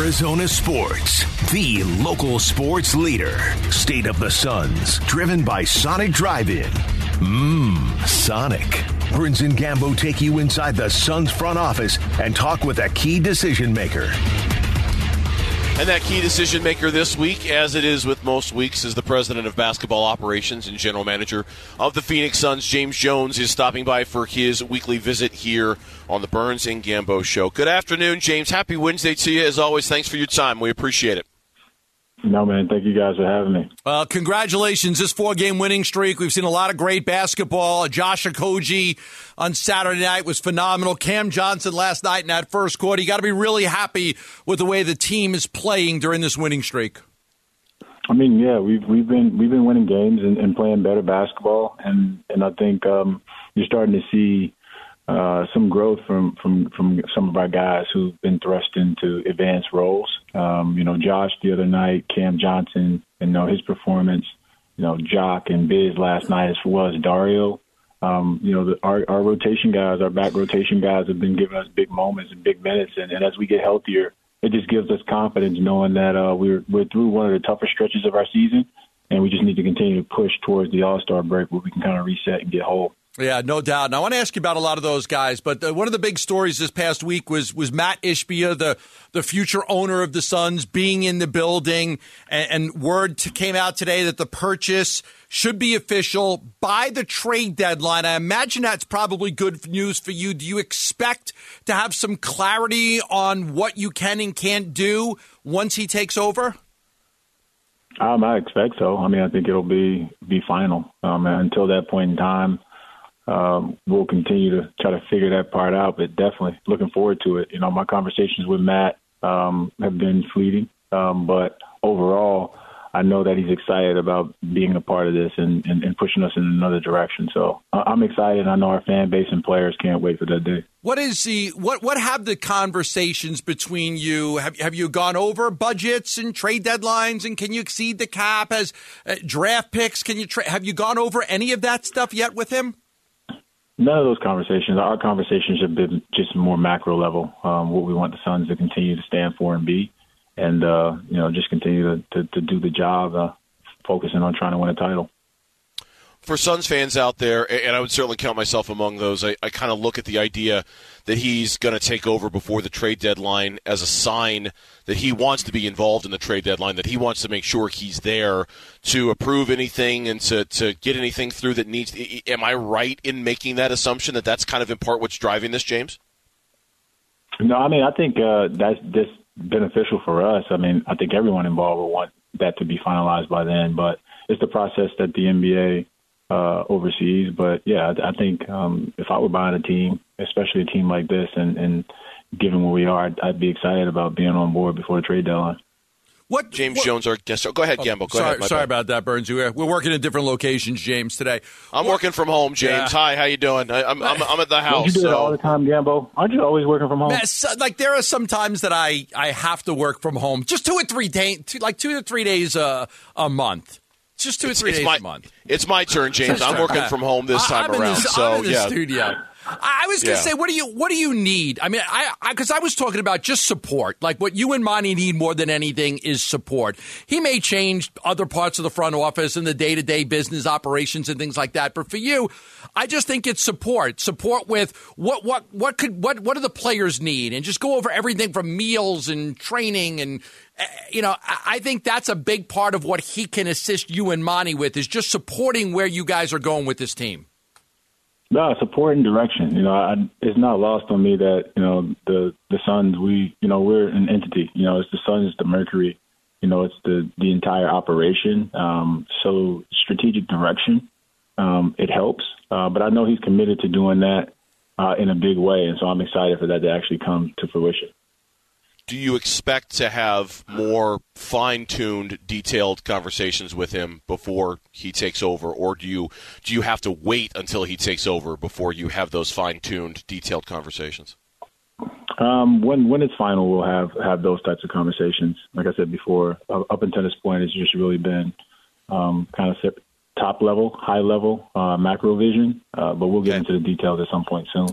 Arizona Sports, the local sports leader. State of the Suns, driven by Sonic Drive-In. Mmm, Sonic. Burns and Gambo take you inside the Suns front office and talk with a key decision maker. And that key decision maker this week, as it is with most weeks, is the president of basketball operations and general manager of the Phoenix Suns. James Jones is stopping by for his weekly visit here on the Burns and Gambo show. Good afternoon, James. Happy Wednesday to you. As always, thanks for your time. We appreciate it. No, man. Thank you guys for having me. Uh, congratulations. This four game winning streak. We've seen a lot of great basketball. Josh Okogie on Saturday night was phenomenal. Cam Johnson last night in that first quarter. You got to be really happy with the way the team is playing during this winning streak. I mean, yeah, we've we've been we've been winning games and, and playing better basketball, and and I think um, you're starting to see uh, some growth from from from some of our guys who've been thrust into advanced roles. Um, you know, Josh the other night, Cam Johnson, and you know his performance. You know, Jock and Biz last night, as well as Dario. Um, you know, the, our our rotation guys, our back rotation guys, have been giving us big moments and big minutes, and, and as we get healthier, it just gives us confidence knowing that uh, we're we're through one of the tougher stretches of our season, and we just need to continue to push towards the All Star break where we can kind of reset and get whole. Yeah, no doubt. And I want to ask you about a lot of those guys, but uh, one of the big stories this past week was was Mat Ishbia, the the future owner of the Suns, being in the building, and, and word to, came out today that the purchase should be official by the trade deadline. I imagine that's probably good news for you. Do you expect to have some clarity on what you can and can't do once he takes over? Um, I expect so. I mean, I think it'll be be final. Um, until that point in time um, we'll continue to try to figure that part out. But definitely looking forward to it. You know, my conversations with Mat um, have been fleeting, um, but overall, I know that he's excited about being a part of this and, and, and pushing us in another direction. So I'm excited. I know our fan base and players can't wait for that day. What is the what? What have the conversations between you? Have have you gone over budgets and trade deadlines? And can you exceed the cap as uh, draft picks? Can you tra- have you gone over any of that stuff yet with him? None of those conversations. Our conversations have been just more macro level. Um, what we want the Suns to continue to stand for and be, and uh, you know, just continue to, to, to do the job, uh, focusing on trying to win a title for Suns fans out there, and I would certainly count myself among those, I, I kind of look at the idea that he's going to take over before the trade deadline as a sign that he wants to be involved in the trade deadline, that he wants to make sure he's there to approve anything and to, to get anything through that needs. Am I right in making that assumption that that's kind of in part what's driving this, James? No, I mean, I think uh, that's just beneficial for us. I mean, I think everyone involved will want that to be finalized by then, but it's the process that the NBA uh, oversees. But yeah, I, I think um, if I were buying a team, especially a team like this, and, and given where we are, I'd, I'd, be excited about being on board before the trade deadline. What James what, Jones, our guest. Go ahead, Gambo. Go sorry, ahead. Sorry bad. about that, Burns. We're, we're working in different locations, James. Today, I'm what? working from home, James. Yeah. Hi, how you doing? I, am I'm, I'm, I'm at the house. Don't you do so. it all the time, Gambo? Aren't you always working from home? Man, so, like there are some times that I I have to work from home, just two or three days, like two to three days uh, a month. Just two or three days my, a month. It's my turn, James. I'm working from home this time I'm around. The, so I'm in the yeah. studio. I was going to yeah. say, what do you what do you need? I mean, I because I, I, was talking about just support. Like what you and Monty need more than anything is support. He may change other parts of the front office and the day to day business operations and things like that, but for you, I just think it's support. Support with what what what could what what do the players need, and just go over everything from meals and training and Eh, you know, I think that's a big part of what he can assist you and Monty with is just supporting where you guys are going with this team. No, support and direction. You know, I, it's not lost on me that you know the the Suns. We, you know, we're an entity. You know, it's the Suns, it's the Mercury. You know, it's the the entire operation. Um, so strategic direction, um, it helps. Uh, but I know he's committed to doing that uh, in a big way, and so I'm excited for that to actually come to fruition do you expect to have more fine-tuned, detailed conversations with him before he takes over, or do you do you have to wait until he takes over before you have those fine-tuned, detailed conversations? Um, when when it's final, we'll have have those types of conversations. Like I said before, up until this point, it's just really been um, kind of top level, high level, uh, macro vision. Uh, but we'll get okay. into the details at some point soon.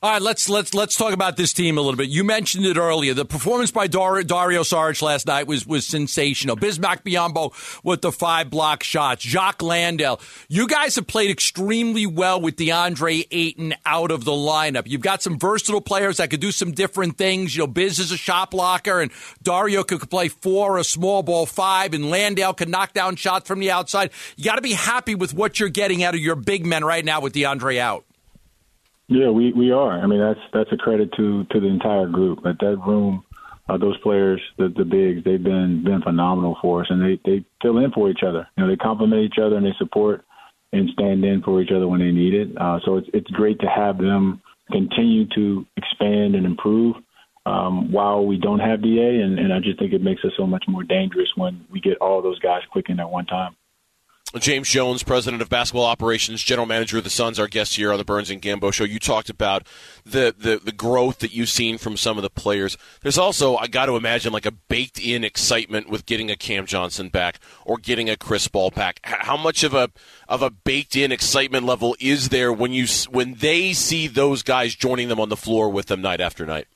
All right, let's let's let's talk about this team a little bit. You mentioned it earlier. The performance by Dar- Dario Saric last night was was sensational. Bismack Biyombo with the five block shots. Jock Landale. You guys have played extremely well with DeAndre Ayton out of the lineup. You've got some versatile players that could do some different things. You know, Biz is a shot blocker, and Dario could play four, a small ball five, and Landale can knock down shots from the outside. You got to be happy with what you're getting out of your big men right now with DeAndre out. Yeah, we we are. I mean, that's that's a credit to to the entire group. At that room, uh, those players, the the bigs, they've been been phenomenal for us, and they they fill in for each other. You know, they complement each other and they support and stand in for each other when they need it. Uh, so it's it's great to have them continue to expand and improve um, while we don't have Da, and, and I just think it makes us so much more dangerous when we get all those guys clicking at one time. James Jones, president of basketball operations, general manager of the Suns, our guest here on the Burns and Gambo show. You talked about the, the, the growth that you've seen from some of the players. There's also, I got to imagine, like a baked in excitement with getting a Cam Johnson back or getting a Chris Paul back. How much of a of a baked in excitement level is there when you when they see those guys joining them on the floor with them night after night?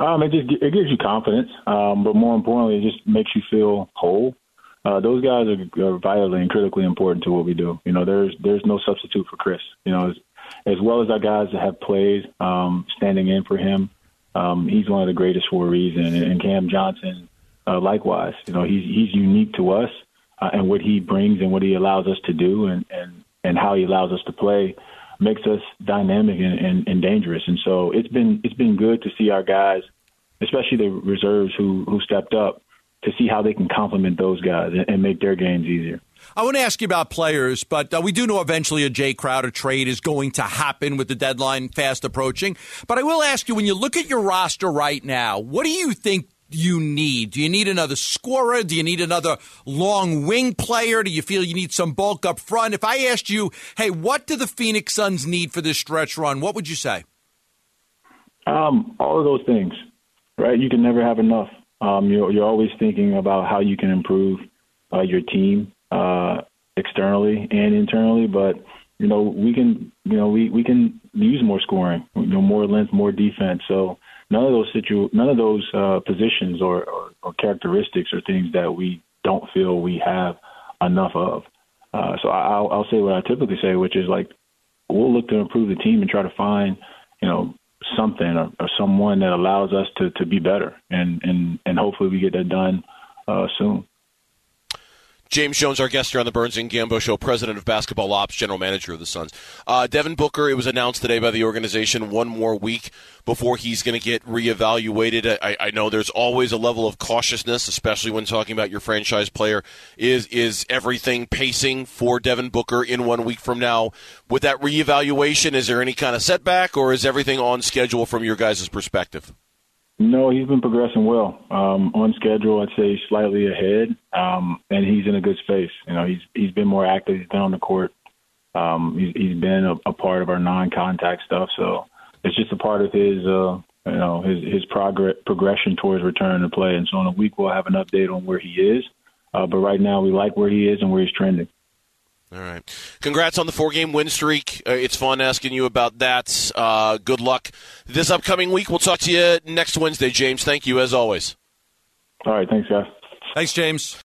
Um, it just it gives you confidence, um, but more importantly, it just makes you feel whole uh, those guys are, are vitally and critically important to what we do. You know, there's there's no substitute for Chris. You know, as, as well as our guys that have played um, standing in for him, um, he's one of the greatest for a reason. And Cam Johnson, uh, likewise, you know, he's he's unique to us uh, and what he brings and what he allows us to do and and and how he allows us to play makes us dynamic and, and, and dangerous. And so it's been it's been good to see our guys, especially the reserves who who stepped up to see how they can complement those guys and, and make their games easier. I want to ask you about players, but uh, we do know eventually a Jae Crowder trade is going to happen with the deadline fast approaching. But I will ask you, when you look at your roster right now, what do you think you need? Do you need another scorer? Do you need another long wing player? Do you feel you need some bulk up front? If I asked you, hey, what do the Phoenix Suns need for this stretch run? What would you say? Um, all of those things, right? You can never have enough. Um, you're, you're always thinking about how you can improve uh, your team uh, externally and internally. But you know, we can, you know, we, we can use more scoring, you know, more length, more defense. So none of those situ, none of those uh, positions or, or, or characteristics are things that we don't feel we have enough of. Uh, so I'll, I'll say what I typically say, which is like we'll look to improve the team and try to find, you know, something or, or someone that allows us to, to be better, and, and, and hopefully we get that done uh, soon. James Jones, our guest here on the Burns and Gambo Show, president of basketball ops, general manager of the Suns. Uh, Devin Booker, it was announced today by the organization one more week before he's going to get reevaluated. I, I, know there's always a level of cautiousness, especially when talking about your franchise player. Is is everything pacing for Devin Booker in one week from now? With that reevaluation, is there any kind of setback, or is everything on schedule from your guys' perspective? No, he's been progressing well. Um, on schedule, I'd say slightly ahead, um, and he's in a good space. You know, he's he's been more active. He's been on the court. Um, he's, he's been a, a part of our non-contact stuff, so it's just a part of his, uh, you know, his his progress progression towards return to play. And so in a week, we'll have an update on where he is. Uh, but right now, we like where he is and where he's trending. All right. Congrats on the four game win streak. Uh, it's fun asking you about that. Uh, good luck this upcoming week. We'll talk to you next Wednesday, James. Thank you, as always. All right. Thanks, guys. Thanks, James.